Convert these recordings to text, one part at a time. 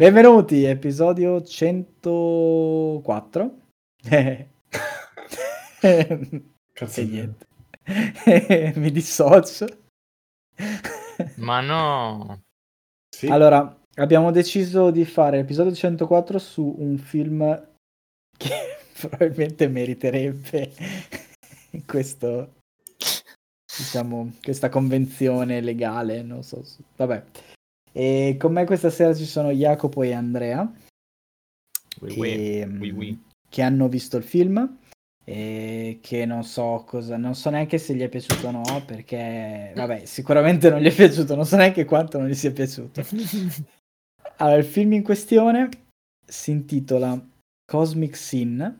Benvenuti, episodio 104. Cazzo E di- niente. Mi dissocio. Ma no. Sì, Allora, abbiamo deciso di fare l'episodio 104 su un film che probabilmente meriterebbe questo, diciamo, questa convenzione legale, non so. Vabbè. E con me questa sera ci sono Jacopo e Andrea. Oui, ehm, oui, oui. che hanno visto il film e che non so cosa, non so neanche se gli è piaciuto o no, perché vabbè, sicuramente non gli è piaciuto, non so neanche quanto non gli sia piaciuto. Allora, il film in questione si intitola Cosmic Sin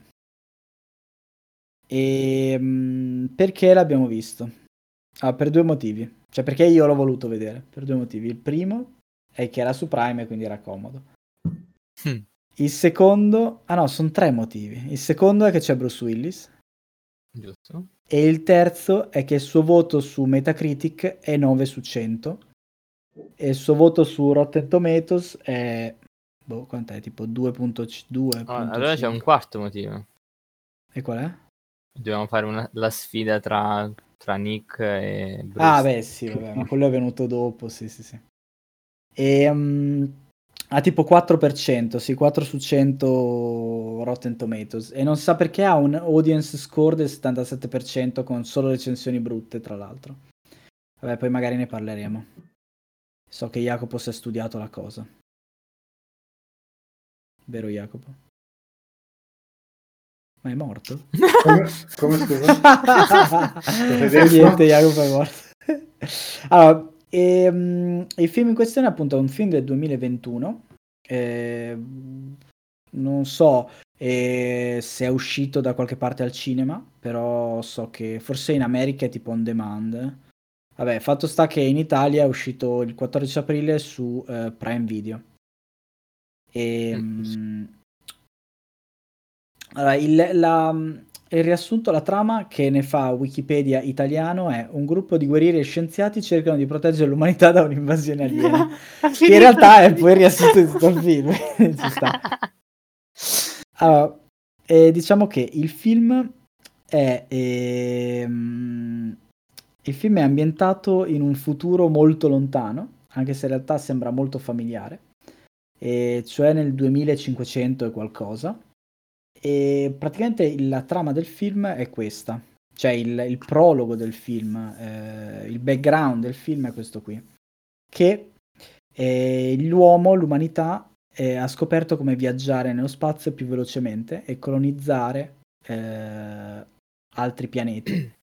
e mm, perché l'abbiamo visto? Ah, per due motivi, cioè perché io l'ho voluto vedere, per due motivi. Il primo è che era su Prime e quindi era comodo. Mm. Il secondo, ah no, sono tre motivi. Il secondo è che c'è Bruce Willis. Giusto? E il terzo è che il suo voto su Metacritic è 9 su 100. E il suo voto su Rotten Tomatoes è. Boh, quant'è? Tipo 2.2. Ah, allora c'è un quarto motivo. E qual è? Dobbiamo fare una- la sfida tra, tra Nick e Bruce. Ah, beh, sì, vabbè, ma quello è venuto dopo, sì, sì, sì. E mm, ha tipo 4%, sì, 4 su 100 Rotten Tomatoes. E non sa perché ha un audience score del 77% con solo recensioni brutte, tra l'altro. Vabbè, poi magari ne parleremo. So che Jacopo si è studiato la cosa. Vero Jacopo? Ma è morto? Come, come scusa? Niente, Jacopo è morto. Allora, ehm, il film in questione appunto è un film del 2021. eh, non so eh, se è uscito da qualche parte al cinema, però so che forse in America è tipo on demand. Vabbè, fatto sta che in Italia è uscito il 14 aprile su eh, Prime Video. E, mm, allora, il, la- il riassunto, la trama che ne fa Wikipedia italiano è un gruppo di guerrieri e scienziati cercano di proteggere l'umanità da un'invasione aliena. che in realtà è poi il riassunto di tutto il film. Allora, eh, diciamo che il film è ehm, il film è ambientato in un futuro molto lontano, anche se in realtà sembra molto familiare, e cioè nel 2500 e qualcosa. E praticamente la trama del film è questa, cioè il, il prologo del film, eh, il background del film è questo qui, che eh, l'uomo, l'umanità, eh, ha scoperto come viaggiare nello spazio più velocemente e colonizzare eh, altri pianeti.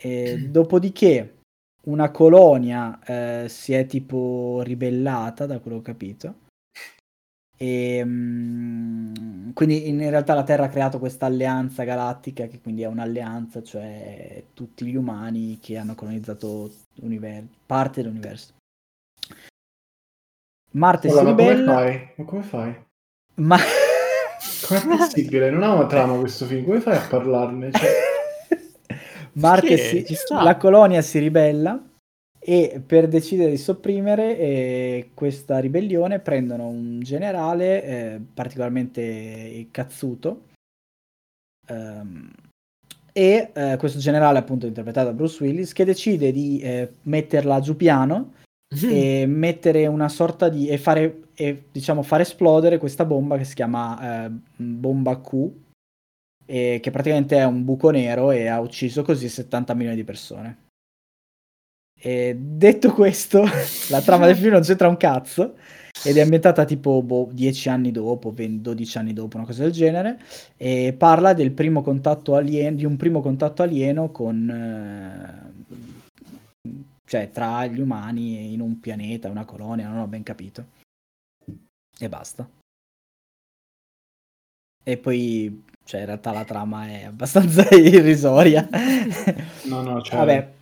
E dopodiché una colonia eh, si è tipo ribellata, da quello che ho capito. E mm, quindi in realtà la Terra ha creato questa alleanza galattica, che quindi è un'alleanza, cioè tutti gli umani che hanno colonizzato l'universo, parte dell'universo. Marte Allora, si ma come ribella, fai? Ma come fai? ma... Com'è possibile? Non ha una trama questo film, come fai a parlarne? Cioè, Marte si- la colonia si ribella e per decidere di sopprimere eh, questa ribellione prendono un generale eh, particolarmente cazzuto ehm, e eh, questo generale appunto interpretato da Bruce Willis che decide di eh, metterla giù piano e mettere una sorta di e fare e, diciamo far esplodere questa bomba che si chiama eh, bomba Q che praticamente è un buco nero e ha ucciso così 70 milioni di persone. E detto questo, la trama del film non c'entra un cazzo ed è ambientata tipo boh, 10 anni dopo, 20 12 anni dopo, una cosa del genere, e parla del primo contatto alieno, di un primo contatto alieno con eh, cioè tra gli umani in un pianeta, una colonia, non ho ben capito. E basta. E poi, cioè, in realtà la trama è abbastanza irrisoria. no, no, cioè... Vabbè,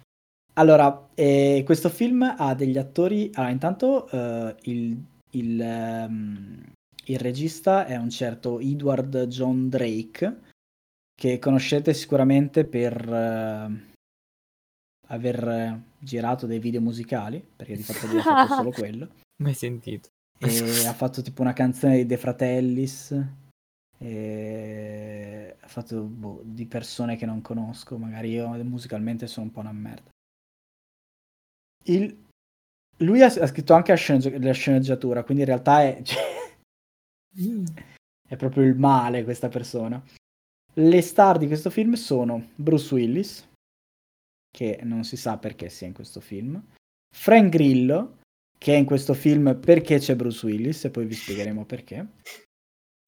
allora, eh, questo film ha degli attori. Allora, intanto eh, il, il, ehm, il regista è un certo Edward John Drake, che conoscete sicuramente per eh, aver girato dei video musicali, perché di fatto lui ha fatto solo quello. Mai sentito. ha fatto tipo una canzone di De Fratellis. Ha fatto boh, di persone che non conosco, magari io musicalmente sono un po' una merda. Il... Lui ha, ha scritto anche la, sceneggi- la, sceneggiatura, quindi in realtà è, cioè, è proprio il male questa persona. Le star di questo film sono Bruce Willis, che non si sa perché sia in questo film, Frank Grillo, che è in questo film perché c'è Bruce Willis, e poi vi spiegheremo perché.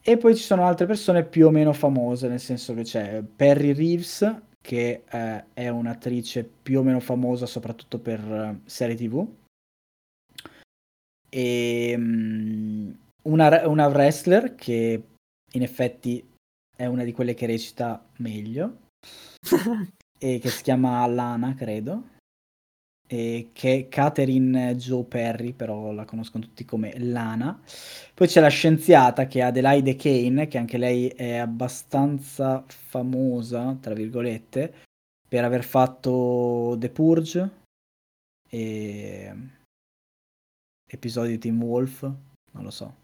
E poi ci sono altre persone più o meno famose, nel senso che c'è Perry Reeves, che eh, è un'attrice più o meno famosa soprattutto per uh, serie tv. E um, una, una wrestler che in effetti è una di quelle che recita meglio e che si chiama Lana, credo e che è Catherine Joe Perry, però la conoscono tutti come Lana. Poi c'è la scienziata che è Adelaide Kane, che anche lei è abbastanza famosa, tra virgolette, per aver fatto The Purge e episodi di Team Wolf, non lo so.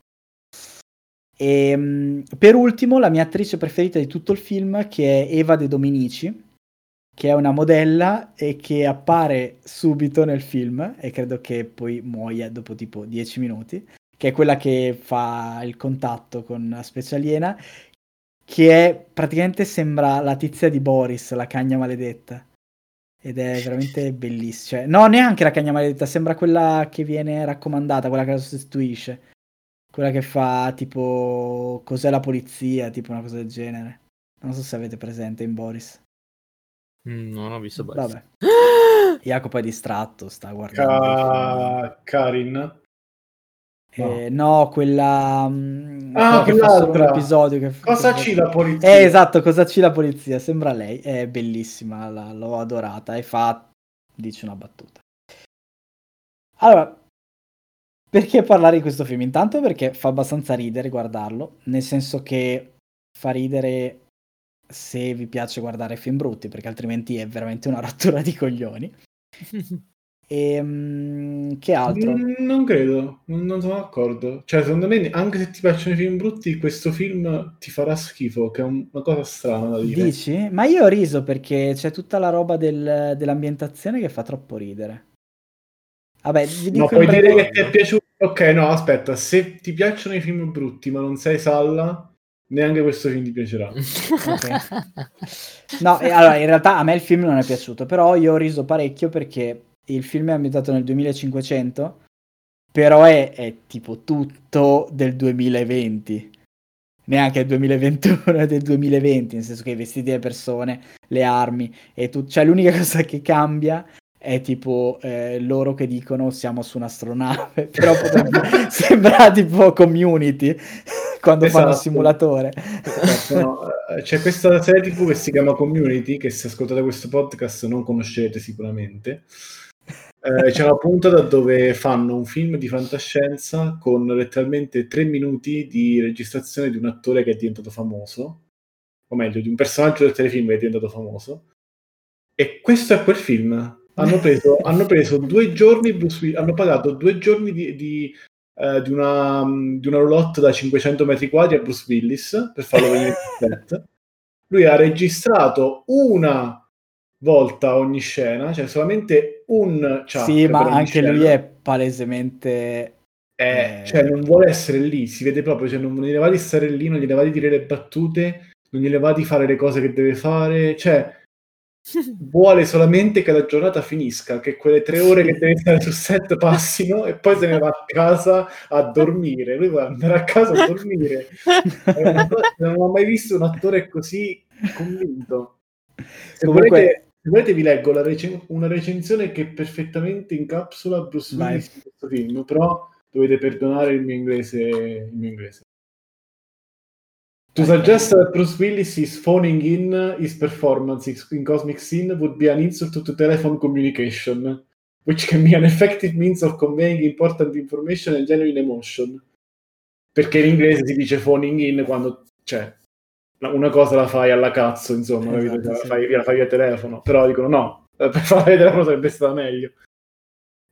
E ehm, per ultimo la mia attrice preferita di tutto il film che è Eva De Dominici che è una modella e che appare subito nel film e credo che poi muoia dopo tipo 10 minuti, che è quella che fa il contatto con la specie aliena, che è praticamente sembra la tizia di Boris, la cagna maledetta. Ed è veramente bellissima. Cioè, no, neanche la cagna maledetta, sembra quella che viene raccomandata, quella che la sostituisce. Quella che fa tipo cos'è la polizia, tipo una cosa del genere. Non so se avete presente in Boris. Mm, non ho visto Boris. Vabbè. Jacopo è distratto, sta guardando. Ca... Karin? Eh, no. no. quella. Mm, ah, quell'altra. episodio che cosa che... ci la polizia? Eh, esatto, cosa ci la polizia? Sembra lei. È bellissima, la, l'ho adorata. E fa. Dice una battuta. Allora, perché parlare di questo film? Intanto perché fa abbastanza ridere guardarlo, nel senso che fa ridere se vi piace guardare film brutti, perché altrimenti è veramente una rottura di coglioni. E um, che altro? Mm, non credo, non sono d'accordo. Cioè, secondo me, anche se ti piacciono i film brutti, questo film ti farà schifo, che è un, una cosa strana da dire. Dici? Ma io ho riso perché c'è tutta la roba del, dell'ambientazione che fa troppo ridere. Vabbè, no, puoi dire che ti è piaciuto. Ok, no, aspetta, se ti piacciono i film brutti, ma non sei Salla, neanche questo film ti piacerà. okay. No, allora in realtà a me il film non è piaciuto, però io ho riso parecchio perché il film è ambientato nel 2500, però è, è tipo tutto del 2020. Neanche il 2021, è del 2020, nel senso che i vestiti delle persone, le armi e tutto. Cioè l'unica cosa che cambia è tipo eh, loro che dicono siamo su un'astronave, però potrebbe... sembra tipo community quando esatto. fanno il simulatore. Esatto, no. Eh, c'è questa serie TV che si chiama Community, che se ascoltate questo podcast non conoscete sicuramente. Eh, c'è una puntata dove fanno un film di fantascienza con letteralmente tre minuti di registrazione di un attore che è diventato famoso, o meglio, di un personaggio del telefilm che è diventato famoso. E questo è quel film. Hanno preso, hanno preso due giorni, Bruce Willis, hanno pagato due giorni di, di eh, di, una, di una roulotte da 500 metri quadri a Bruce Willis per farlo venire in set. Lui ha registrato una volta ogni scena, cioè solamente un chat. Sì, ma anche scena. lui è palesemente... Eh, eh... Cioè non vuole essere lì, si vede proprio, cioè non gliene va di stare lì, non gliene va di dire le battute, non gliene va di fare le cose che deve fare, cioè vuole solamente che la giornata finisca, che quelle tre ore che deve stare sul set passino e poi se ne va a casa a dormire. Lui vuole andare a casa a dormire. non ho mai visto un attore così convinto. Se, Comunque... volete, se volete, vi leggo recen- una recensione che perfettamente incapsula Bruce Willis in questo film, però dovete perdonare il mio inglese. Il mio inglese. To suggest that Bruce Willis is phoning in his performance in Cosmic Scene would be an insult to telephone communication, which can be an effective means of conveying important information and genuine emotion. Perché in inglese si dice phoning in quando, cioè, una cosa la fai alla cazzo, insomma, esatto, la, fai, la fai via telefono, però dicono no, per fare via telefono sarebbe stato meglio.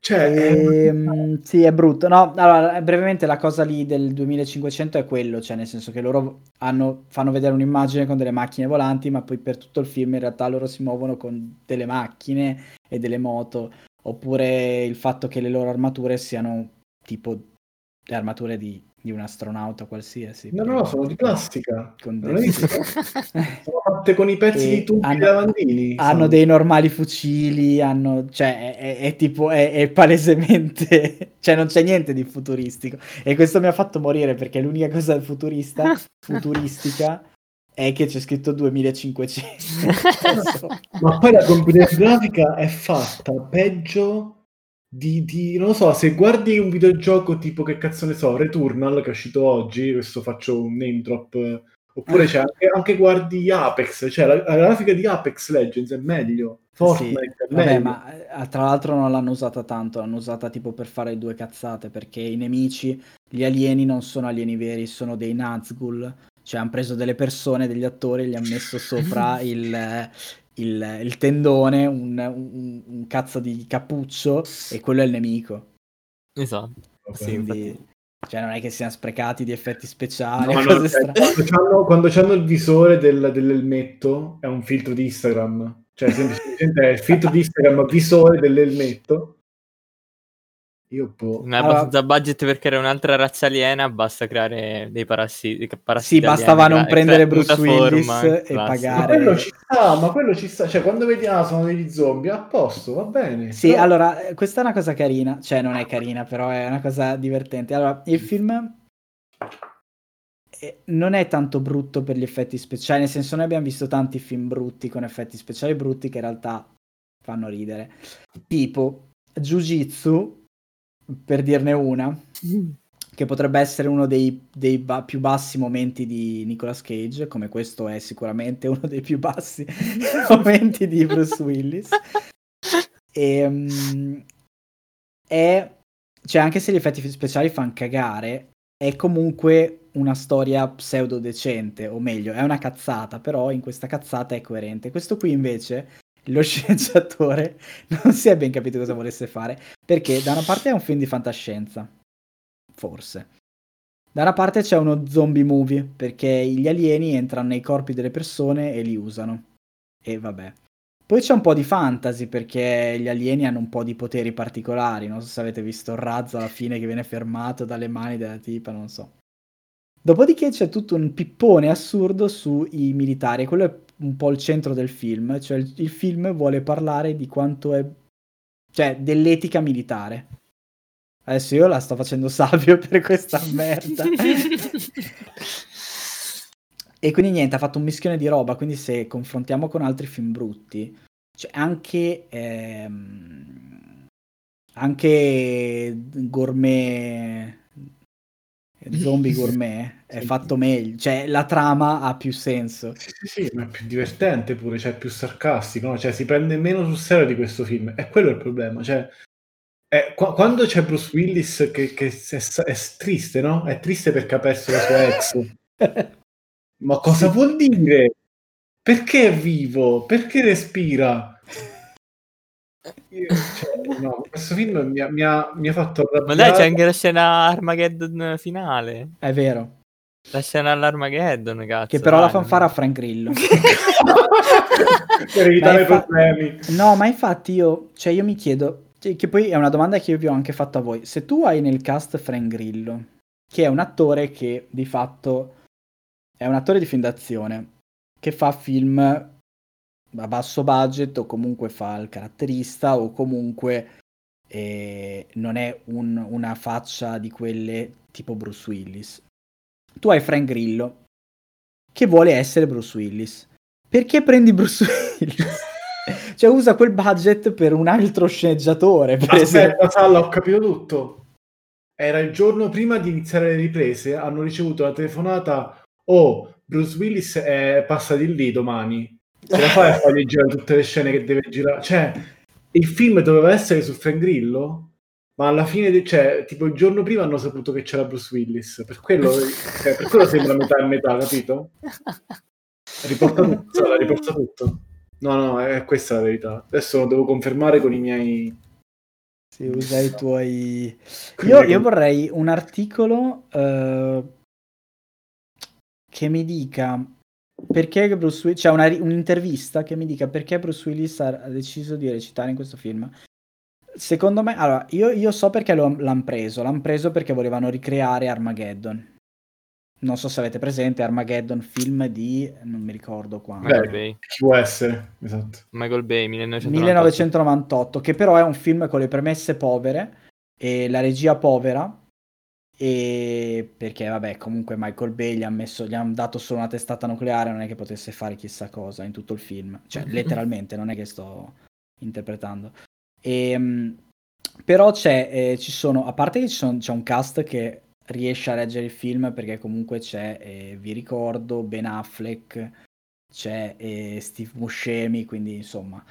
Cioè, Ehm, sì, è brutto. No, allora, brevemente la cosa lì del 2500 è quello, cioè nel senso che loro hanno- fanno vedere un'immagine con delle macchine volanti, ma poi per tutto il film in realtà loro si muovono con delle macchine e delle moto, oppure il fatto che le loro armature siano tipo le armature di, di un astronauta qualsiasi. no, no, no, sono di plastica. Con Non dei-? Sono fatte con i pezzi E di tubi hanno- di lavandini. Hanno sono- dei normali fucili, hanno, cioè, è, è- è tipo, è, è palesemente, cioè, non c'è niente di futuristico. E questo mi ha fatto morire perché l'unica cosa futurista, futuristica, è che c'è scritto 2500. Ma poi la computer grafica è fatta peggio di, di- non lo so, se guardi un videogioco tipo che cazzo ne so, Returnal che è uscito oggi, questo faccio un name drop, eh, oppure c'è anche, anche guardi Apex, cioè la, la grafica di Apex Legends è meglio, Fortnite Sì, è vabbè, meglio. ma eh, tra l'altro non l'hanno usata tanto, l'hanno usata tipo per fare due cazzate, perché i nemici, gli alieni non sono alieni veri, sono dei Nazgul, cioè hanno preso delle persone, degli attori, e gli hanno messo sopra il, il- il tendone, un, un- un cazzo di cappuccio, e quello è il nemico. Esatto. Sì, Quindi, infatti. cioè non è che siano sprecati di effetti speciali, No, no, cose cioè, quando, c'hanno, quando c'hanno il visore del- dell'elmetto è un filtro di Instagram, cioè semplicemente è il filtro di Instagram visore dell'elmetto. Io boh. Non è Allora- abbastanza budget per creare un'altra razza aliena, basta creare dei parassiti. parassiti Sì, bastava alieni, non gra- prendere Bruce mutaforma, Willis e classico. Ma pagare- quello ci sta, ma quello ci sta. Cioè, quando vedi, ah, sono degli zombie, a posto, va bene. Sì, Però- allora, eh, questa è una cosa carina, cioè non è carina, però è una cosa divertente. Allora, il film eh, non è tanto brutto per gli effetti speciali, nel senso noi abbiamo visto tanti film brutti con effetti speciali brutti che in realtà fanno ridere. Tipo Jiu-Jitsu, per dirne una, che potrebbe essere uno dei, dei ba- più bassi momenti di Nicolas Cage, come questo è sicuramente uno dei più bassi momenti di Bruce Willis. E, mm, è, cioè, anche se gli effetti speciali fanno cagare, è comunque una storia pseudo decente, o meglio, è una cazzata, però in questa cazzata è coerente. Questo qui invece, lo sceneggiatore non si è ben capito cosa volesse fare, perché da una parte è un film di fantascienza, forse. Da una parte c'è uno zombie movie, perché gli alieni entrano nei corpi delle persone e li usano. E vabbè. Poi c'è un po' di fantasy perché gli alieni hanno un po' di poteri particolari. Non so se avete visto il razzo alla fine che viene fermato dalle mani della tipa, non so. Dopodiché c'è tutto un pippone assurdo sui militari. Quello è un po' il centro del film. Cioè il, il film vuole parlare di quanto è. cioè dell'etica militare. Adesso io la sto facendo savio per questa merda. E quindi niente, ha fatto un mischione di roba, quindi se confrontiamo con altri film brutti, cioè anche, ehm, anche gourmet, zombie gourmet è Sì. fatto meglio, cioè la trama ha più senso. Sì, sì, sì, ma è più divertente pure, cioè è più sarcastico, no? Cioè si prende meno sul serio di questo film. E quello è il problema, cioè... è- qua- quando c'è Bruce Willis che, che è, è triste, no? È triste perché ha perso la sua ex. Ma cosa Sì. vuol dire? Perché è vivo? Perché respira? Io- cioè, no, questo film mi ha, mi ha- mi ha fatto Ma arrabbiare. dai, c'è anche la scena Armageddon finale. È vero, La scena all'Armageddon, cazzo. che però la dai, fanfara a Frank Grillo. per evitare infa- problemi. No, ma infatti io, cioè io mi chiedo, cioè, che poi è una domanda che io vi ho anche fatto a voi, se tu hai nel cast Frank Grillo, che è un attore che di fatto è un attore di film d'azione, che fa film a basso budget o comunque fa il caratterista o comunque eh, non è un- una faccia di quelle tipo Bruce Willis. Tu hai Frank Grillo che vuole essere Bruce Willis. Perché prendi Bruce Willis? cioè usa quel budget per un altro sceneggiatore, per. Aspetta, Salla, ho capito tutto. Era il giorno prima di iniziare le riprese, hanno ricevuto la telefonata Oh, Bruce Willis è, passa di lì domani. Ce la fai a fargli girare tutte le scene che deve girare? Cioè, il film doveva essere su Frank Grillo, ma alla fine, de- cioè, tipo il giorno prima hanno saputo che c'era Bruce Willis. Per quello, cioè, per quello sembra metà e metà, capito? Riporta tutto, Salla, riporta tutto. No, no, è questa la verità. Adesso lo devo confermare con i miei Sì, usa i tuoi... Io, io vorrei un articolo eh, che mi dica perché Bruce Willis, cioè una un'intervista che mi dica perché Bruce Willis ha deciso di recitare in questo film. Secondo me, allora, io, io so perché lo- l'hanno preso. L'hanno preso perché volevano ricreare Armageddon. Non so se avete presente Armageddon, film di... non mi ricordo quando. Michael Bay. Chi può essere? Esatto. Michael Bay, 1998. 1998, che però è un film con le premesse povere e la regia povera. E perché, vabbè, comunque Michael Bay gli ha messo, gli hanno dato solo una testata nucleare, non è che potesse fare chissà cosa in tutto il film. Cioè, letteralmente, non è che sto interpretando. E, però c'è, eh, ci sono, a parte che sono, c'è un cast che riesce a reggere il film perché comunque c'è, eh, vi ricordo, Ben Affleck, c'è eh, Steve Buscemi, quindi insomma.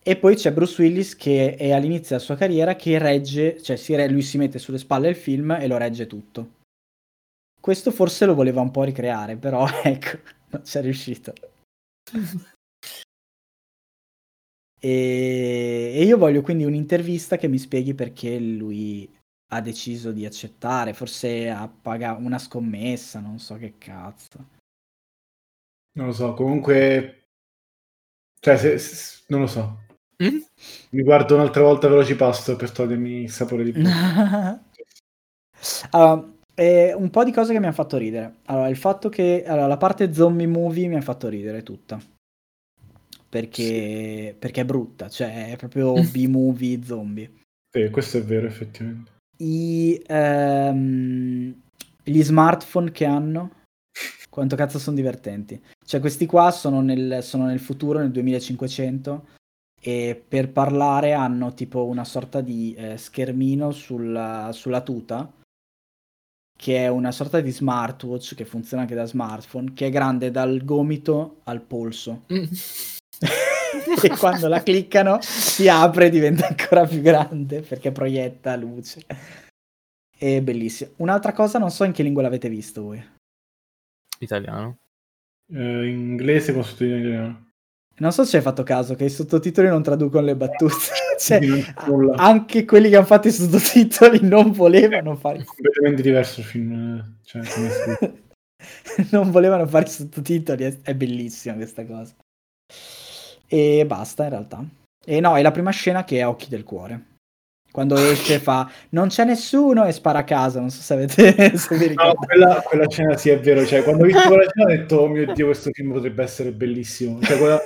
E poi c'è Bruce Willis che è all'inizio della sua carriera che regge, cioè si re- lui si mette sulle spalle il film e lo regge tutto. Questo forse lo voleva un po' ricreare, però ecco, non ci è riuscito. E, e io voglio quindi un'intervista che mi spieghi perché lui ha deciso di accettare, forse ha pagato una scommessa, non so che cazzo. Non lo so, comunque... Cioè, se- se- non lo so. Mm? Mi guardo un'altra volta Velocipasto per togliermi il sapore di bocca. Allora, eh, un po' di cose che mi hanno fatto ridere. Allora, il fatto che allora, la parte zombie movie mi ha fatto ridere tutta. Perché, perché è brutta, cioè è proprio B-movie zombie. Sì, questo è vero, effettivamente. I, ehm, gli smartphone che hanno, quanto cazzo sono divertenti. Cioè, questi qua sono nel, sono nel futuro, nel 2500, e per parlare hanno tipo una sorta di eh, schermino sulla, sulla tuta, che è una sorta di smartwatch che funziona anche da smartphone, che è grande dal gomito al polso. Mm. e quando la cliccano si apre e diventa ancora più grande perché proietta luce. È bellissimo. Un'altra cosa, non so in che lingua l'avete visto voi. Italiano. Eh, inglese con sottotitoli in italiano. Non so se hai fatto caso che i sottotitoli non traducono le battute. Cioè, anche quelli che hanno fatto i sottotitoli non volevano fare È completamente diverso il film. eh, Cioè, non volevano fare i sottotitoli, è, è bellissima questa cosa. E basta in realtà. E no, è la prima scena che è Occhi del cuore. Quando esce fa non c'è nessuno e spara a casa, non so se avete se vi No, ricordate. quella, quella scena sì è vero, cioè quando ho visto quella scena ho detto oh mio dio questo film potrebbe essere bellissimo, cioè, quella-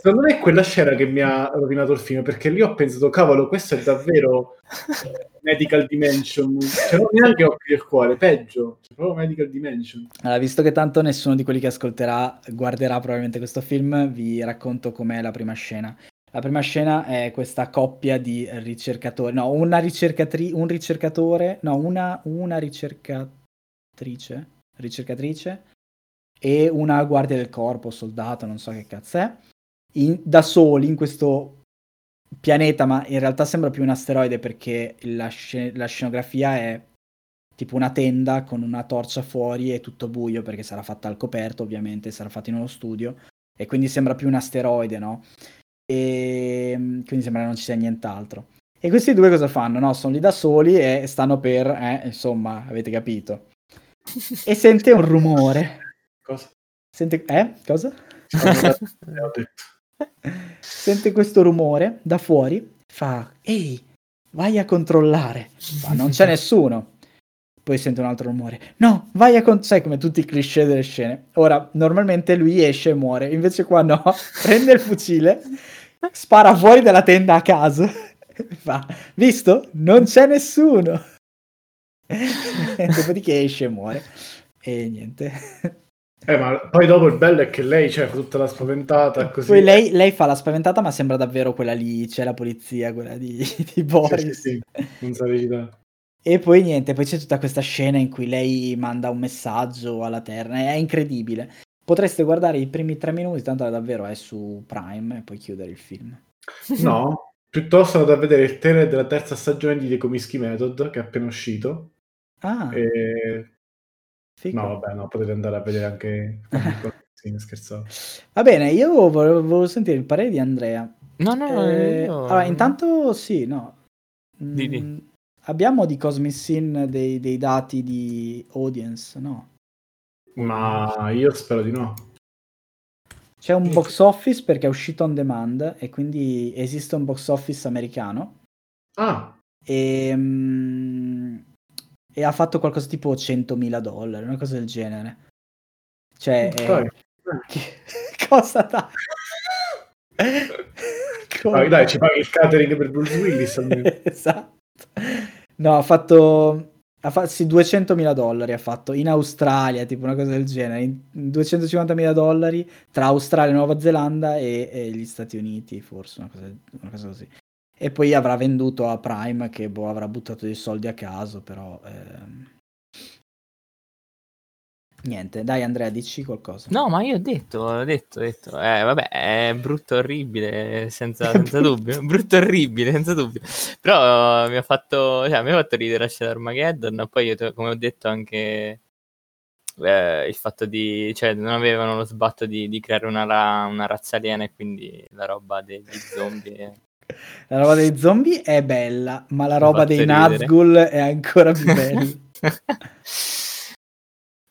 secondo me è quella scena che mi ha rovinato il film perché lì ho pensato cavolo questo è davvero Medical Dimension, cioè non neanche Occhi del Cuore, peggio, cioè, proprio Medical Dimension. Allora, visto che tanto nessuno di quelli che ascolterà guarderà probabilmente questo film, vi racconto com'è la prima scena. La prima scena è questa coppia di ricercatori, no, una ricercatrice, un ricercatore, no, una, una ricercatrice, ricercatrice e una guardia del corpo, soldato, non so che cazzo è, in- da soli in questo pianeta, ma in realtà sembra più un asteroide perché la, sce- la scenografia è tipo una tenda con una torcia fuori e tutto buio perché sarà fatta al coperto, ovviamente, sarà fatta in uno studio e quindi sembra più un asteroide, no? E quindi sembra che non ci sia nient'altro. E questi due cosa fanno? No, sono lì da soli e stanno per, eh, insomma, avete capito. E sente un rumore. Cosa? Sente, eh? Cosa? Ho detto. Sente questo rumore da fuori, fa, ehi, vai a controllare. Ma non c'è nessuno. Poi sente un altro rumore. No, vai a controllare. Sai come tutti i cliché delle scene. Ora, normalmente lui esce e muore. Invece qua no. Prende il fucile, spara fuori dalla tenda a caso. Fa, visto? Non c'è nessuno. Dopodiché esce e muore. E niente. Eh, ma poi dopo il bello è che lei cioè, fa tutta la spaventata così. Poi lei, lei fa la spaventata, ma sembra davvero quella lì. C'è la polizia, quella di, di Boris. sì, sì, non sa recitare. E poi niente, poi c'è tutta questa scena in cui lei manda un messaggio alla Terra, è incredibile. Potreste guardare i primi tre minuti, tanto è davvero è su Prime e poi chiudere il film. No, piuttosto andate a vedere il trailer della terza stagione di The Comiskey Method che è appena uscito. Ah, E... figo. No, vabbè, no, potete andare a vedere anche... sì, scherzavo. Va bene, io volevo, volevo sentire il parere di Andrea. No, no, Eh, io- allora, intanto sì, no. Di, di. Mm, abbiamo di Cosmic Sin dei, dei dati di audience, no? Ma io spero di no. C'è un box office perché è uscito on demand e quindi esiste un box office americano Ah, e, mm, e ha fatto qualcosa tipo 100.000 dollari, una cosa del genere. Cioè, che- cosa dai? Dai, dai, ci paghi il catering per Bruce Willis esatto. No, ha fatto, ha fatto sì, 200.000 dollari ha fatto in Australia, tipo una cosa del genere, in 250.000 dollari tra Australia, Nuova Zelanda e, e gli Stati Uniti, forse una cosa, una cosa così. E poi avrà venduto a Prime che boh, avrà buttato dei soldi a caso, però... ehm, Niente, dai Andrea, dici qualcosa. No, ma io ho detto, ho detto, ho detto. Eh, vabbè, è brutto orribile, senza, senza dubbio. Brutto orribile, senza dubbio. Però mi ha fatto, cioè, mi ha fatto ridere a Armageddon. Poi, io, come ho detto, anche eh, il fatto di, cioè, non avevano lo sbatto di, di creare una, ra- una razza aliena e quindi la roba degli zombie. La roba dei zombie è bella, ma la roba dei. Nazgul è ancora più bella.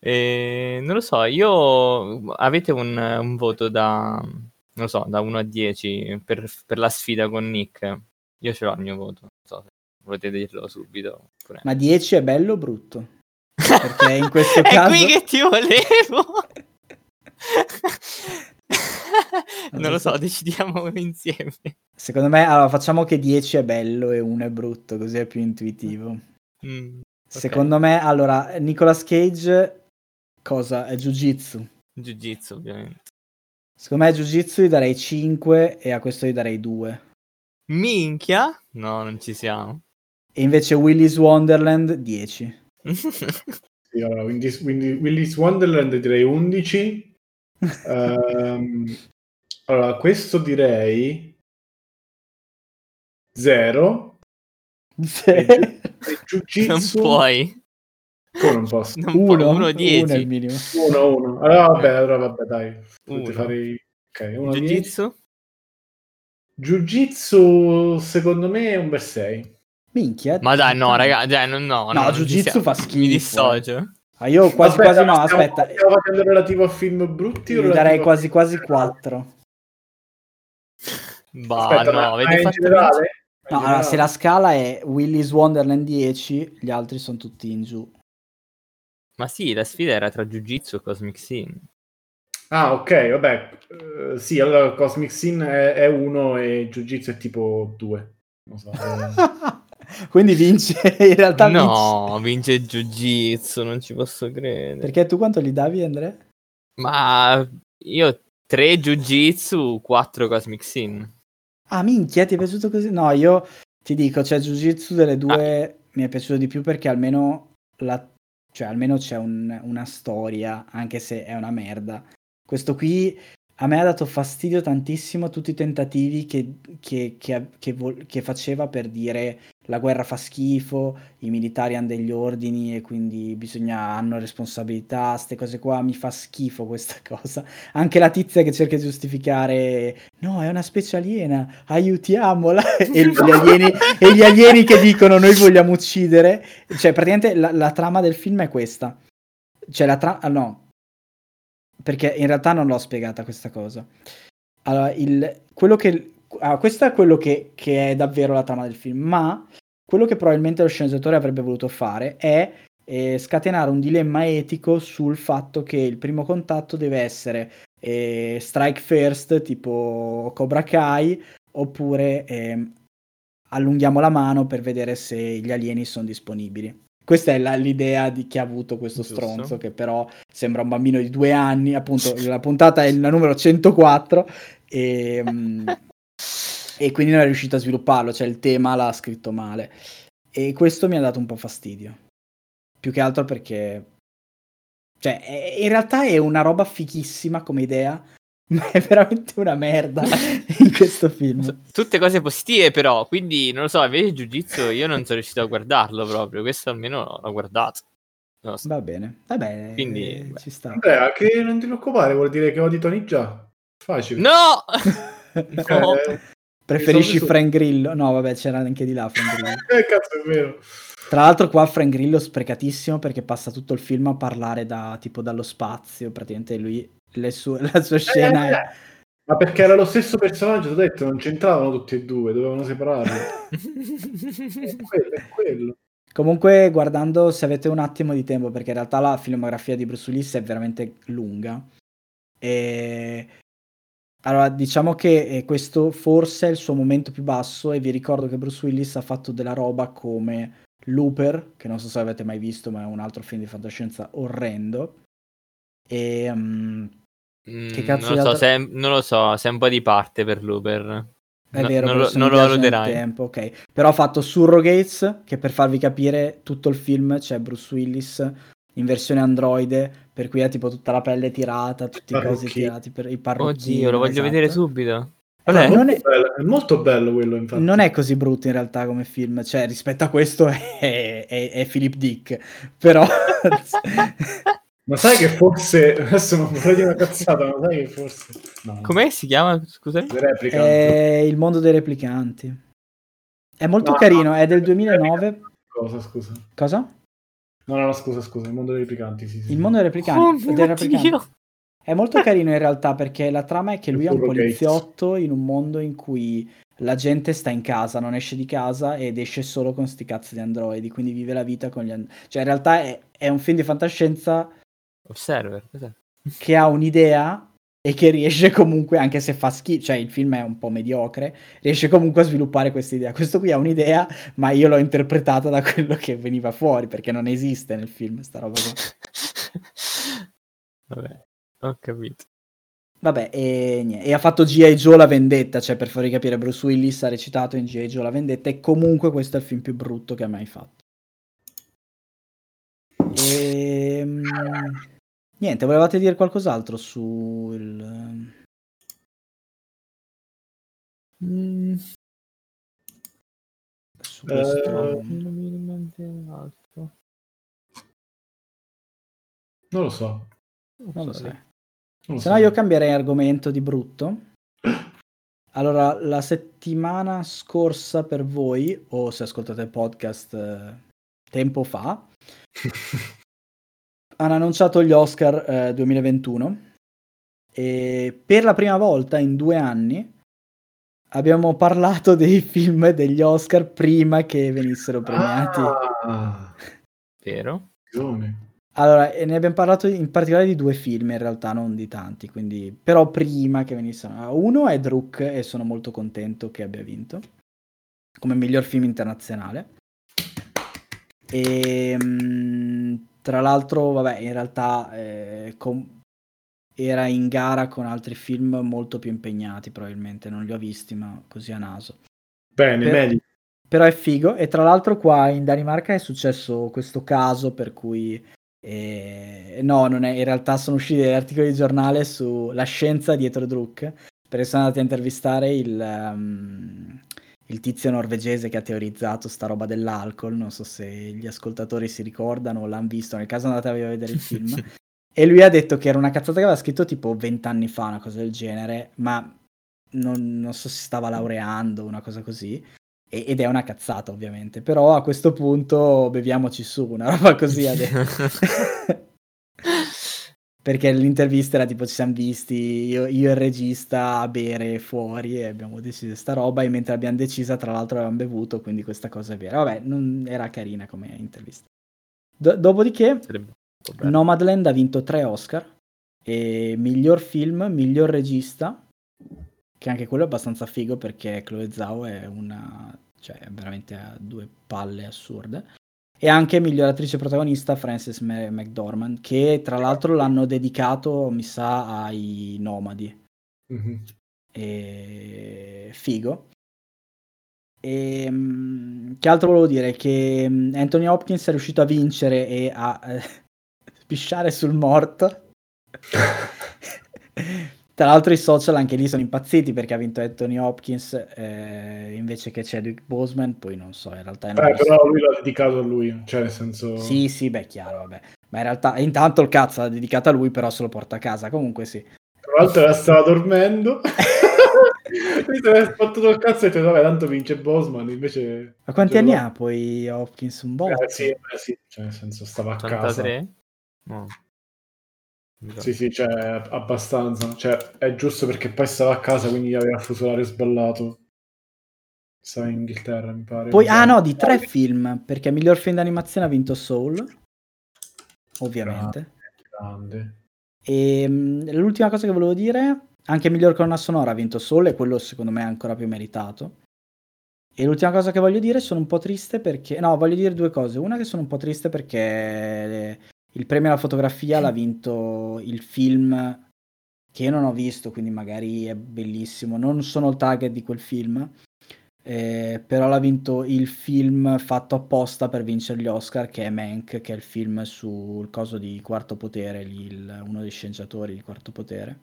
E, non lo so, io avete un, un voto da, non lo so, da 1 a 10 per, per la sfida con Nick. Io ce l'ho il mio voto, non so se volete dirlo subito. oppure- Ma 10 è bello o brutto? Perché in questo È caso... qui che ti volevo! non lo so, decidiamo insieme. Secondo me, allora, facciamo che 10 è bello e 1 è brutto, così è più intuitivo. Mm, Secondo me, allora, Nicolas Cage, cosa? È Jiu-Jitsu. Jiu-Jitsu, ovviamente. Secondo me Jiu-Jitsu gli darei 5 e a questo gli darei 2. Minchia? No, non ci siamo. E invece Willy's Wonderland 10. Sì, allora, quindi, quindi Willy's Wonderland direi 11. Ehm, allora, questo direi 0. E non puoi. come non posso? Non puoi. 1 Uno 10. è il minimo. 1 1. Allora vabbè, allora vabbè, dai. Potete Uno. fare i- Ok, 1 Jiu-Jitsu? Jiu-Jitsu secondo me è un bel 6. Minchia. Ma dai, no, raga, dai, no, no. No, no, Jiu-Jitsu fa schifo, Mi eh. dissocio. Ah, io quasi quasi no, aspetta. Stiamo facendo relativo a film brutti o darei quasi film quasi generali? 4. Bah, Aspetta, no, ma- in fatto generale? No, In allora, generale? se la scala è Willy's Wonderland 10, gli altri sono tutti in giù. Ma sì, la sfida era tra Jiu-Jitsu e Cosmic Sin. Ah, ok, vabbè. Eh, sì, allora Cosmic Sin è 1 e Jiu-Jitsu è tipo 2. Non so. eh. Quindi vince, in realtà vince. No, vince Jiu-Jitsu, non ci posso credere. Perché tu quanto gli davi, Andrea? Ma io 3 Jiu-Jitsu, 4 Cosmic Sin. Ah, minchia, ti è piaciuto così? No, io ti dico, cioè Jiu-Jitsu delle due mi è piaciuto di più perché almeno, la, cioè, almeno c'è un- una storia, anche se è una merda. Questo qui a me ha dato fastidio tantissimo tutti i tentativi che, che- che- che che faceva per dire la guerra fa schifo, i militari hanno degli ordini e quindi bisogna, hanno responsabilità, queste cose qua, mi fa schifo questa cosa. Anche la tizia che cerca di giustificare, no, è una specie aliena, aiutiamola, e gli alieni, e gli alieni che dicono noi vogliamo uccidere. Cioè, praticamente la, la trama del film è questa. Cioè, la trama, no, perché in realtà non l'ho spiegata questa cosa. Allora, il, quello che, ah, questo è quello che, che è davvero la trama del film, ma quello che probabilmente lo sceneggiatore avrebbe voluto fare è eh, scatenare un dilemma etico sul fatto che il primo contatto deve essere eh, strike first, tipo Cobra Kai, oppure ehm, allunghiamo la mano per vedere se gli alieni sono disponibili. Questa è la- l'idea di chi ha avuto questo Giusto. stronzo, che però sembra un bambino di due anni. Appunto, la puntata è la numero 104 e, mm, e quindi non è riuscito a svilupparlo. Cioè, il tema l'ha scritto male. E questo mi ha dato un po' fastidio. Più che altro perché, cioè, è- in realtà è una roba fichissima come idea, ma è veramente una merda in questo film. Tutte cose positive, però. Quindi, non lo so, invece Jiu-Jitsu io non sono riuscito a guardarlo proprio. Questo almeno l'ho guardato. Non lo so. Va bene, vabbè, Quindi, eh, beh. ci sta. Andrea, che non ti preoccupare, vuol dire che odi Tony già. Facile. No! No! Eh, Preferisci Sono- Frank Grillo? No, vabbè, c'era anche di là Frank Grillo. Eh, cazzo, è vero. Tra l'altro qua Frank Grillo sprecatissimo perché passa tutto il film a parlare da, tipo dallo spazio, praticamente lui, le sue- la sua scena Eh, è... Ma perché era lo stesso personaggio, ti ho detto, non c'entravano tutti e due, dovevano separarli. È quello, è quello. Comunque guardando se avete un attimo di tempo, perché in realtà la filmografia di Bruce Willis è veramente lunga. E... Allora, diciamo che eh, questo forse è il suo momento più basso e vi ricordo che Bruce Willis ha fatto della roba come Looper, che non so se avete mai visto, ma è un altro film di fantascienza orrendo. E mm, Che cazzo non, lo so, se, non lo so, se è un po' di parte per Looper. È No- vero, non lo, non lo valuterai. tempo, ok. Però ha fatto Surrogates, che per farvi capire tutto il film c'è Bruce Willis in versione androide, per cui ha tipo tutta la pelle tirata, tutti i cosi Parrucchini. tirati per i parrucchini. Oddio, lo voglio esatto. vedere subito. È Vabbè, non molto, è- bello, è molto bello quello, infatti. Non è così brutto in realtà come film, cioè rispetto a questo è, è, è Philip Dick, però... Ma sai che forse, adesso non vorrei dire una cazzata, ma sai che forse... No, Com'è si chiama? Scusa. È il mondo dei replicanti. È molto No, carino, no, è del The 2009. Replicant. Cosa, scusa? Cosa? No, no, no, scusa, scusa, il mondo dei replicanti, sì, sì. Il mondo dei replicanti. Oh dei replicanti. È molto carino in realtà perché la trama è che lui è un poliziotto in un mondo in cui la gente sta in casa, non esce di casa ed esce solo con sti cazzi di androidi, quindi vive la vita con gli androidi. Cioè in realtà è, è un film di fantascienza Observer. cos'è? che ha un'idea e che riesce comunque, anche se fa schifo, cioè il film è un po' mediocre, riesce comunque a sviluppare questa idea. Questo qui ha un'idea, ma io l'ho interpretata da quello che veniva fuori, perché non esiste nel film sta roba qua. Vabbè, ho capito. Vabbè, e, e ha fatto G.I. Joe la vendetta, cioè per farvi capire, Bruce Willis ha recitato in G.I. Joe la vendetta e comunque questo è il film più brutto che ha mai fatto. E, niente, volevate dire qualcos'altro sul... Mm, su questo... Eh, non mi rimane altro. Non lo so. non lo so. Se no io cambierei argomento di brutto. Allora, la settimana scorsa per voi, o se ascoltate il podcast eh, tempo fa, hanno annunciato gli Oscar eh, 2021 e per la prima volta in due anni abbiamo parlato dei film degli Oscar prima che venissero premiati. Ah, Vero? Allora, e ne abbiamo parlato in particolare di due film in realtà, non di tanti, quindi però prima che venissero. Uno è Druk e sono molto contento che abbia vinto come miglior film internazionale. E mm, tra l'altro, vabbè, in realtà eh, com- era in gara con altri film molto più impegnati, probabilmente non li ho visti, ma così a naso. Bene, Per- meglio. Però è figo. E tra l'altro, qua in Danimarca è successo questo caso per cui. eh, no, non è, in realtà sono usciti degli articoli di giornale sulla scienza dietro Druk. Perché sono andati a intervistare il, ehm, il tizio norvegese che ha teorizzato sta roba dell'alcol. Non so se gli ascoltatori si ricordano o l'hanno visto. Nel caso andate a vedere il film. e lui ha detto che era una cazzata che aveva scritto tipo vent'anni fa, una cosa del genere. Ma non, non so se stava laureando, una cosa così. E- ed è una cazzata, ovviamente. Però a questo punto beviamoci su, una roba così adesso. Perché l'intervista era tipo ci siamo visti io, io e il regista a bere fuori e abbiamo deciso sta roba e mentre l'abbiamo decisa tra l'altro avevamo bevuto, quindi questa cosa è vera. Vabbè, non era carina come intervista. Do- dopodiché. Nomadland ha vinto tre Oscar e miglior film, miglior regista, che anche quello è abbastanza figo perché Chloe Zhao è una, cioè veramente a due palle assurde. E anche miglior attrice protagonista Frances Ma- McDormand, che tra l'altro l'hanno dedicato, mi sa, ai Nomadi. Mhm. E... Figo. E, mm, che altro volevo dire? Che mm, Anthony Hopkins è riuscito a vincere e a eh, spisciare sul morto. Tra l'altro i social anche lì sono impazziti perché ha vinto Anthony Hopkins eh, invece che Chadwick Boseman, poi non so, in realtà... Eh, però lui l'ha dedicato a lui, cioè nel senso... Sì, sì, beh, chiaro, vabbè. Ma in realtà, intanto il cazzo l'ha dedicato a lui, però se lo porta a casa, comunque sì. Tra l'altro era stava dormendo. Mi sono sbattuto il cazzo e ho detto, vabbè, tanto vince Bosman, invece... Ma quanti anni ha poi Hopkins? Un botto? Eh, sì, eh, sì, cioè, nel senso, stava a casa. 83? No. Sì, sì, cioè, abbastanza. Cioè, è giusto perché poi stava a casa, quindi aveva il fuso orario sballato. Stava in Inghilterra, mi pare. Poi, ah no, di tre film, perché miglior film d'animazione ha vinto Soul, ovviamente. Grande. E mh, l'ultima cosa che volevo dire, anche miglior colonna sonora ha vinto Soul e quello secondo me è ancora più meritato. E l'ultima cosa che voglio dire, sono un po' triste perché... No, voglio dire due cose. Una che sono un po' triste perché il premio alla fotografia l'ha vinto il film che io non ho visto, quindi magari è bellissimo. Non sono il target di quel film, eh, però l'ha vinto il film fatto apposta per vincere gli Oscar, che è Mank, che è il film sul coso di Quarto Potere, lì, il- uno dei scienziatori di Quarto Potere.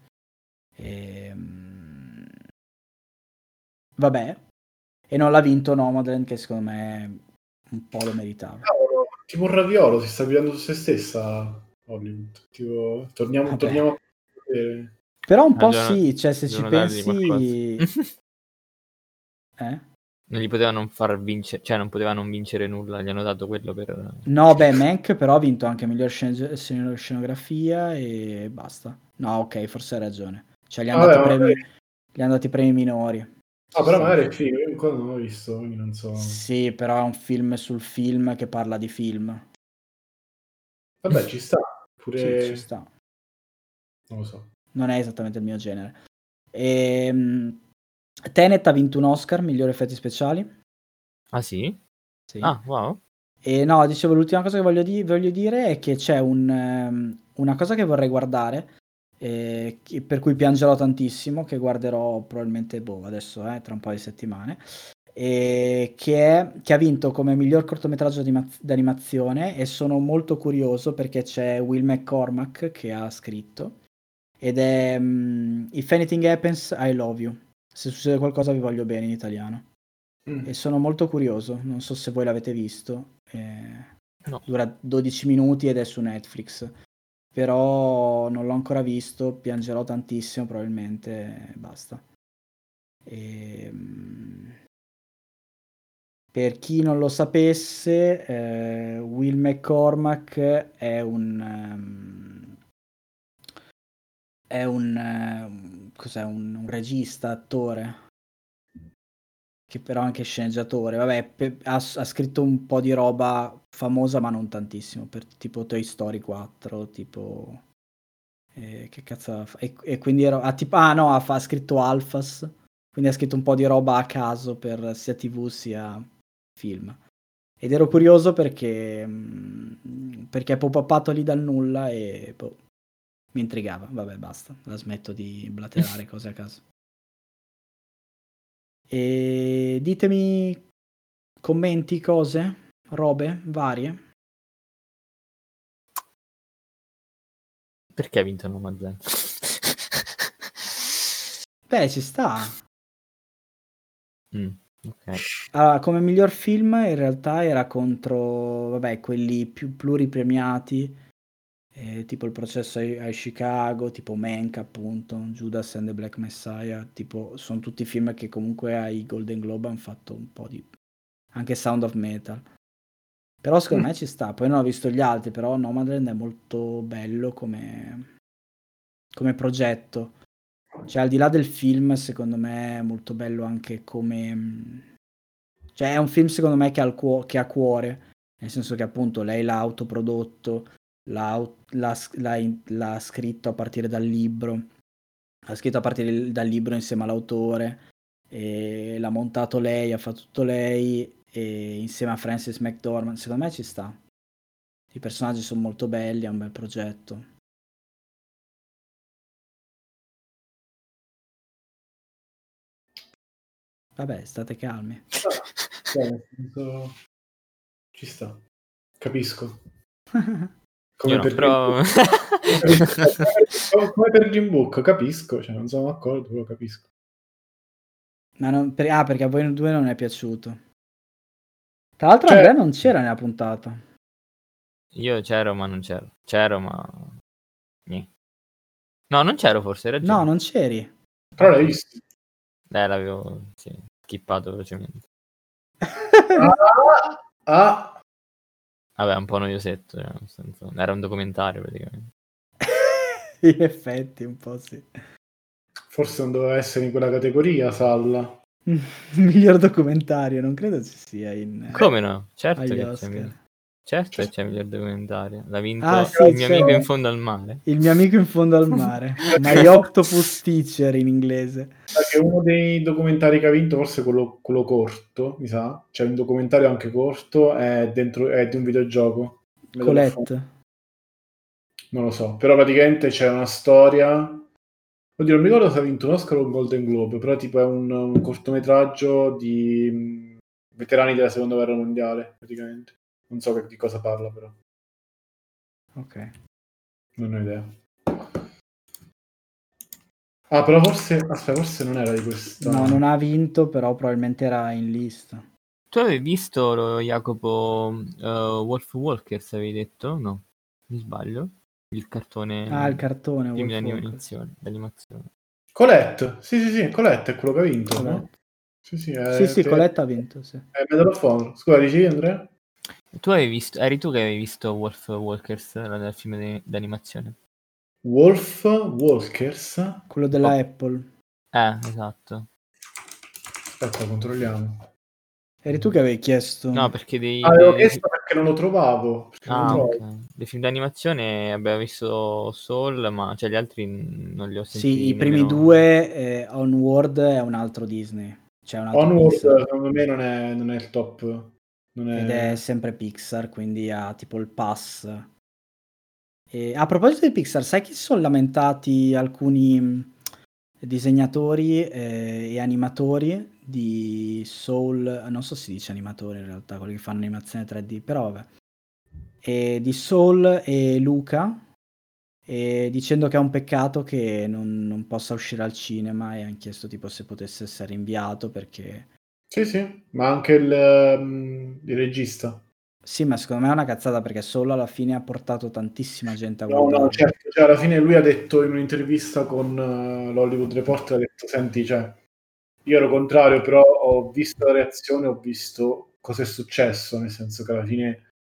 Ehm, Vabbè, e non l'ha vinto Nomadland, che secondo me un po' lo meritava. Tipo un raviolo, si sta guidando su se stessa Hollywood. Tipo, torniamo, Vabbè. torniamo a vedere. Però un po' Devono- sì, cioè se ci pensi... Eh? non gli potevano far vincere, cioè non poteva non vincere nulla, gli hanno dato quello per... No, beh, Mank però ha vinto anche miglior scen- scen- scenografia e basta. No, ok, forse hai ragione. Cioè gli hanno Vabbè, ma premi, gli hanno dati premi minori. Ah, però magari è figo, ancora non l'ho visto, quindi non so. Sì, però è un film sul film che parla di film. Vabbè, ci sta. Sì, Pure... ci sta. Non lo so. Non è esattamente il mio genere. Ehm, Tenet ha vinto un Oscar, migliori effetti speciali. Ah sì? Sì. Ah, wow. E no, dicevo, l'ultima cosa che voglio, di- voglio dire è che c'è un, ehm, una cosa che vorrei guardare, eh, per cui piangerò tantissimo, che guarderò probabilmente, boh, adesso, eh, tra un paio di settimane, e che, è- che ha vinto come miglior cortometraggio d'anima- d'animazione e sono molto curioso perché c'è Will McCormack che ha scritto ed è mm, If Anything Happens, I Love You. Se succede qualcosa vi voglio bene in italiano. Mm. E sono molto curioso, non so se voi l'avete visto. eh, No. Dura 12 minuti ed è su Netflix. Però non l'ho ancora visto, piangerò tantissimo probabilmente, e basta. Ehm, Per chi non lo sapesse, eh, Will McCormack è un... ehm, è un... ehm, cos'è? Un, un regista, attore che però è anche sceneggiatore. Vabbè, pe- ha, ha scritto un po' di roba famosa, ma non tantissimo, per tipo Toy Story 4, tipo... eh, che cazzo ha fa- E, e quindi ero... ah, tipo, ah no, ha, ha scritto Alphas, quindi ha scritto un po' di roba a caso per sia TV sia film. Ed ero curioso perché, mm, perché è poppato lì dal nulla e boh, mi intrigava. Vabbè, basta, la smetto di blaterare cose a caso. E ditemi commenti, cose, robe varie. Perché ha vinto Nomadland? Beh, ci sta. Mm, ok. Allora, come miglior film in realtà era contro, vabbè, quelli più pluripremiati, eh, tipo Il processo a, Chicago, tipo Mank appunto, Judas and the Black Messiah, tipo, sono tutti film che comunque ai Golden Globe hanno fatto un po' di... anche Sound of Metal. Però secondo Mm. me ci sta, poi non ho visto gli altri, però Nomadland è molto bello come, come progetto. Cioè, al di là del film, secondo me è molto bello anche come... Cioè, è un film, secondo me, che ha, cuo- che ha cuore, nel senso che appunto lei l'ha autoprodotto, l'ha, l'ha l'ha l'ha scritto a partire dal libro, l'ha scritto a partire dal libro insieme all'autore, l'ha montato lei, ha fatto tutto lei, e insieme a Francis McDormand, secondo me ci sta. I personaggi sono molto belli, è un bel progetto. Vabbè, state calmi. Senso, Ci sta. Capisco. Come no, per però... Come- per Jim Book, capisco, cioè non sono d'accordo, però capisco. Ma non- per- ah, perché a voi due non è piaciuto. Tra l'altro Cioè- Andrea non c'era nella puntata. Io c'ero, ma non c'ero. C'ero, ma... Nì. No, non c'ero forse, hai ragione. No, non c'eri. Però l'hai visto. Eh, l'avevo sì, skippato velocemente. Ah, ah, Vabbè, un po' noiosetto. cioè, nel senso, Era un documentario praticamente. In effetti, un po' sì. forse non doveva essere in quella categoria, Salla. Miglior documentario, non credo ci sia in... Come no? Certo agli che c'è Oscar. miglior- Certo che c'è miglior documentario. L'ha vinto Ah, sì, il mio c'è- amico in fondo al mare. Il mio amico in fondo al mare. My Octopus Teacher in inglese. Che uno dei documentari che ha vinto, forse quello, quello corto, mi sa. C'è un documentario anche corto, è, dentro, è di un videogioco. Colette. Non lo so, però praticamente c'è una storia. Oddio, non mi ricordo se ha vinto un Oscar o un Golden Globe, però tipo è un, un cortometraggio di mh, veterani della seconda guerra mondiale, praticamente. Non so che- di cosa parla, però. Ok. Non ho idea. Ah, però forse. Aspetta, forse non era di questa. No, non ha vinto, però probabilmente era in lista. Tu avevi visto Jacopo eh, Wolf Walkers, avevi detto? No, mi sbaglio. Il cartone Ah, il cartone. film di Wolf Walkers. animazione, d'animazione. Colette. Sì, sì, sì, Colette è quello che ha vinto, no? Sì, sì, è, Sì, sì, te- Colette ha vinto, sì. è Medal of Honor. Scusa, dici Andrea? Tu avevi visto, eri tu che avevi visto Wolf Walkers, del film di- d'animazione? Wolf Walkers. Quello della Oh. Apple. Eh, esatto. Aspetta, controlliamo. Eri tu che avevi chiesto. No, perché dei, Ah, avevo dei- chiesto perché non lo trovavo. Ah, lo ok. trovo. Dei film d'animazione abbiamo visto Soul, ma cioè, gli altri non li ho sentiti. Sì, i primi nemmeno- due, eh, Onward è un altro Disney. Cioè un altro Onward, Pixar. secondo me, non è, non è il top. È... Ed è sempre Pixar, quindi ha tipo il pass. E a proposito di Pixar, sai che si sono lamentati alcuni mh, disegnatori eh, e animatori di Soul, non so se si dice animatori in realtà, quelli che fanno animazione 3D, però vabbè. E di Soul e Luca, e dicendo che è un peccato che non, non possa uscire al cinema e hanno chiesto tipo se potesse essere inviato perché... Sì, sì, ma anche il, ehm, il regista. Sì, ma secondo me è una cazzata perché solo alla fine ha portato tantissima gente a No, guardare. no, certo, cioè, alla fine lui ha detto in un'intervista con eh, l'Hollywood Reporter, ha detto, senti, cioè, io ero contrario, però ho visto la reazione, ho visto cosa è successo, nel senso che alla fine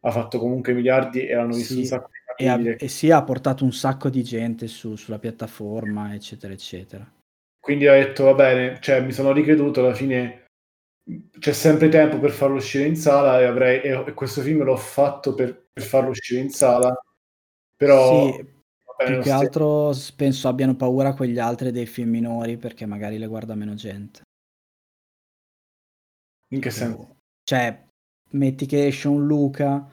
ha fatto comunque miliardi e hanno visto Sì, un sacco di E, ha, famiglie. e sì, ha portato un sacco di gente su- sulla piattaforma, eccetera, eccetera. Quindi ha detto, va bene, cioè, mi sono ricreduto, alla fine c'è sempre tempo per farlo uscire in sala e, avrei, e, questo film l'ho fatto per, per farlo uscire in sala, però... Sì, va bene più che stesso. altro penso abbiano paura quegli altri dei film minori perché magari le guarda meno gente. In che senso? Cioè, metti che esce un Luca,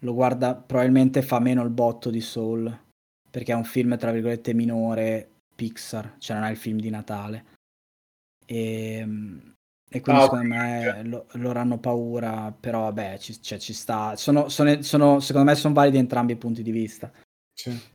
lo guarda, probabilmente fa meno il botto di Soul, perché è un film, tra virgolette, minore, Pixar, cioè non è il film di Natale. E, e quindi Ah, secondo me lo- loro hanno paura, però vabbè, ci, cioè, ci sta. Sono, sono- sono- secondo me sono validi entrambi i punti di vista. Sì.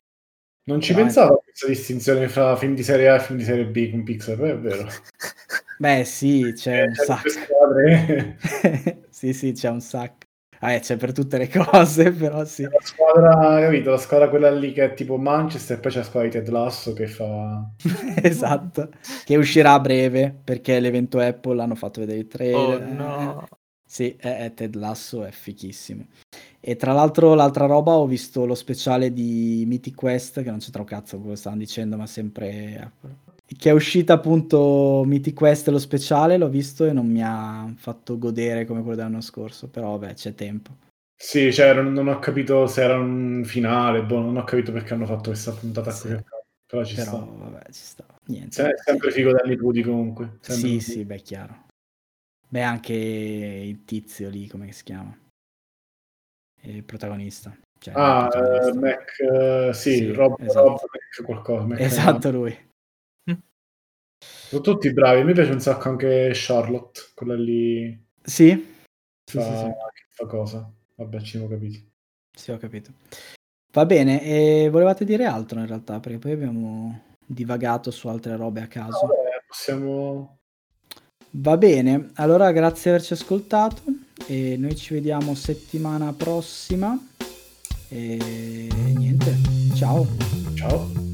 Non ci Però- pensavo a questa distinzione fra film di serie A e film di serie B con Pixar, però è vero. Beh, sì, c'è Eh, un sacco. Sì, sì, c'è un sacco. Vabbè, c'è per tutte le cose, però sì. La squadra, capito? La squadra quella lì che è tipo Manchester e poi c'è la squadra di Ted Lasso che fa... Esatto, che uscirà a breve perché l'evento Apple hanno fatto vedere il Oh trailer. no. Sì, è, è Ted Lasso, è fichissimo. E tra l'altro, l'altra roba, ho visto lo speciale di Mythic Quest, che non c'entra un cazzo quello che stavano dicendo, ma sempre Apple. Che è uscita appunto Mythic Quest, lo speciale, l'ho visto e non mi ha fatto godere come quello dell'anno scorso, però vabbè, c'è tempo. Sì, cioè non, ho capito se era un finale, boh, non ho capito perché hanno fatto questa puntata Sì. caso, però ci Però sta. vabbè, ci sta. Niente. Se- È sempre figo dargli Pudi comunque. sempre Sì, sì, beh, chiaro. Beh, anche il tizio lì, come si chiama? Il protagonista. Cioè, non il Ah, eh, protagonista. Mac, eh, sì, Sì, Rob, esatto. Rob Mac qualcosa. Mac- Esatto, lui. Sono tutti bravi, me piace un sacco anche Charlotte, quella lì Sì? Sì, fa, sì, sì. che fa cosa. Vabbè, ci siamo capiti. Sì, ho capito. Va bene, e volevate dire altro in realtà, perché poi abbiamo divagato su altre robe a caso. Vabbè, possiamo... Va bene, allora grazie di averci ascoltato e noi ci vediamo settimana prossima. E niente, ciao. Ciao.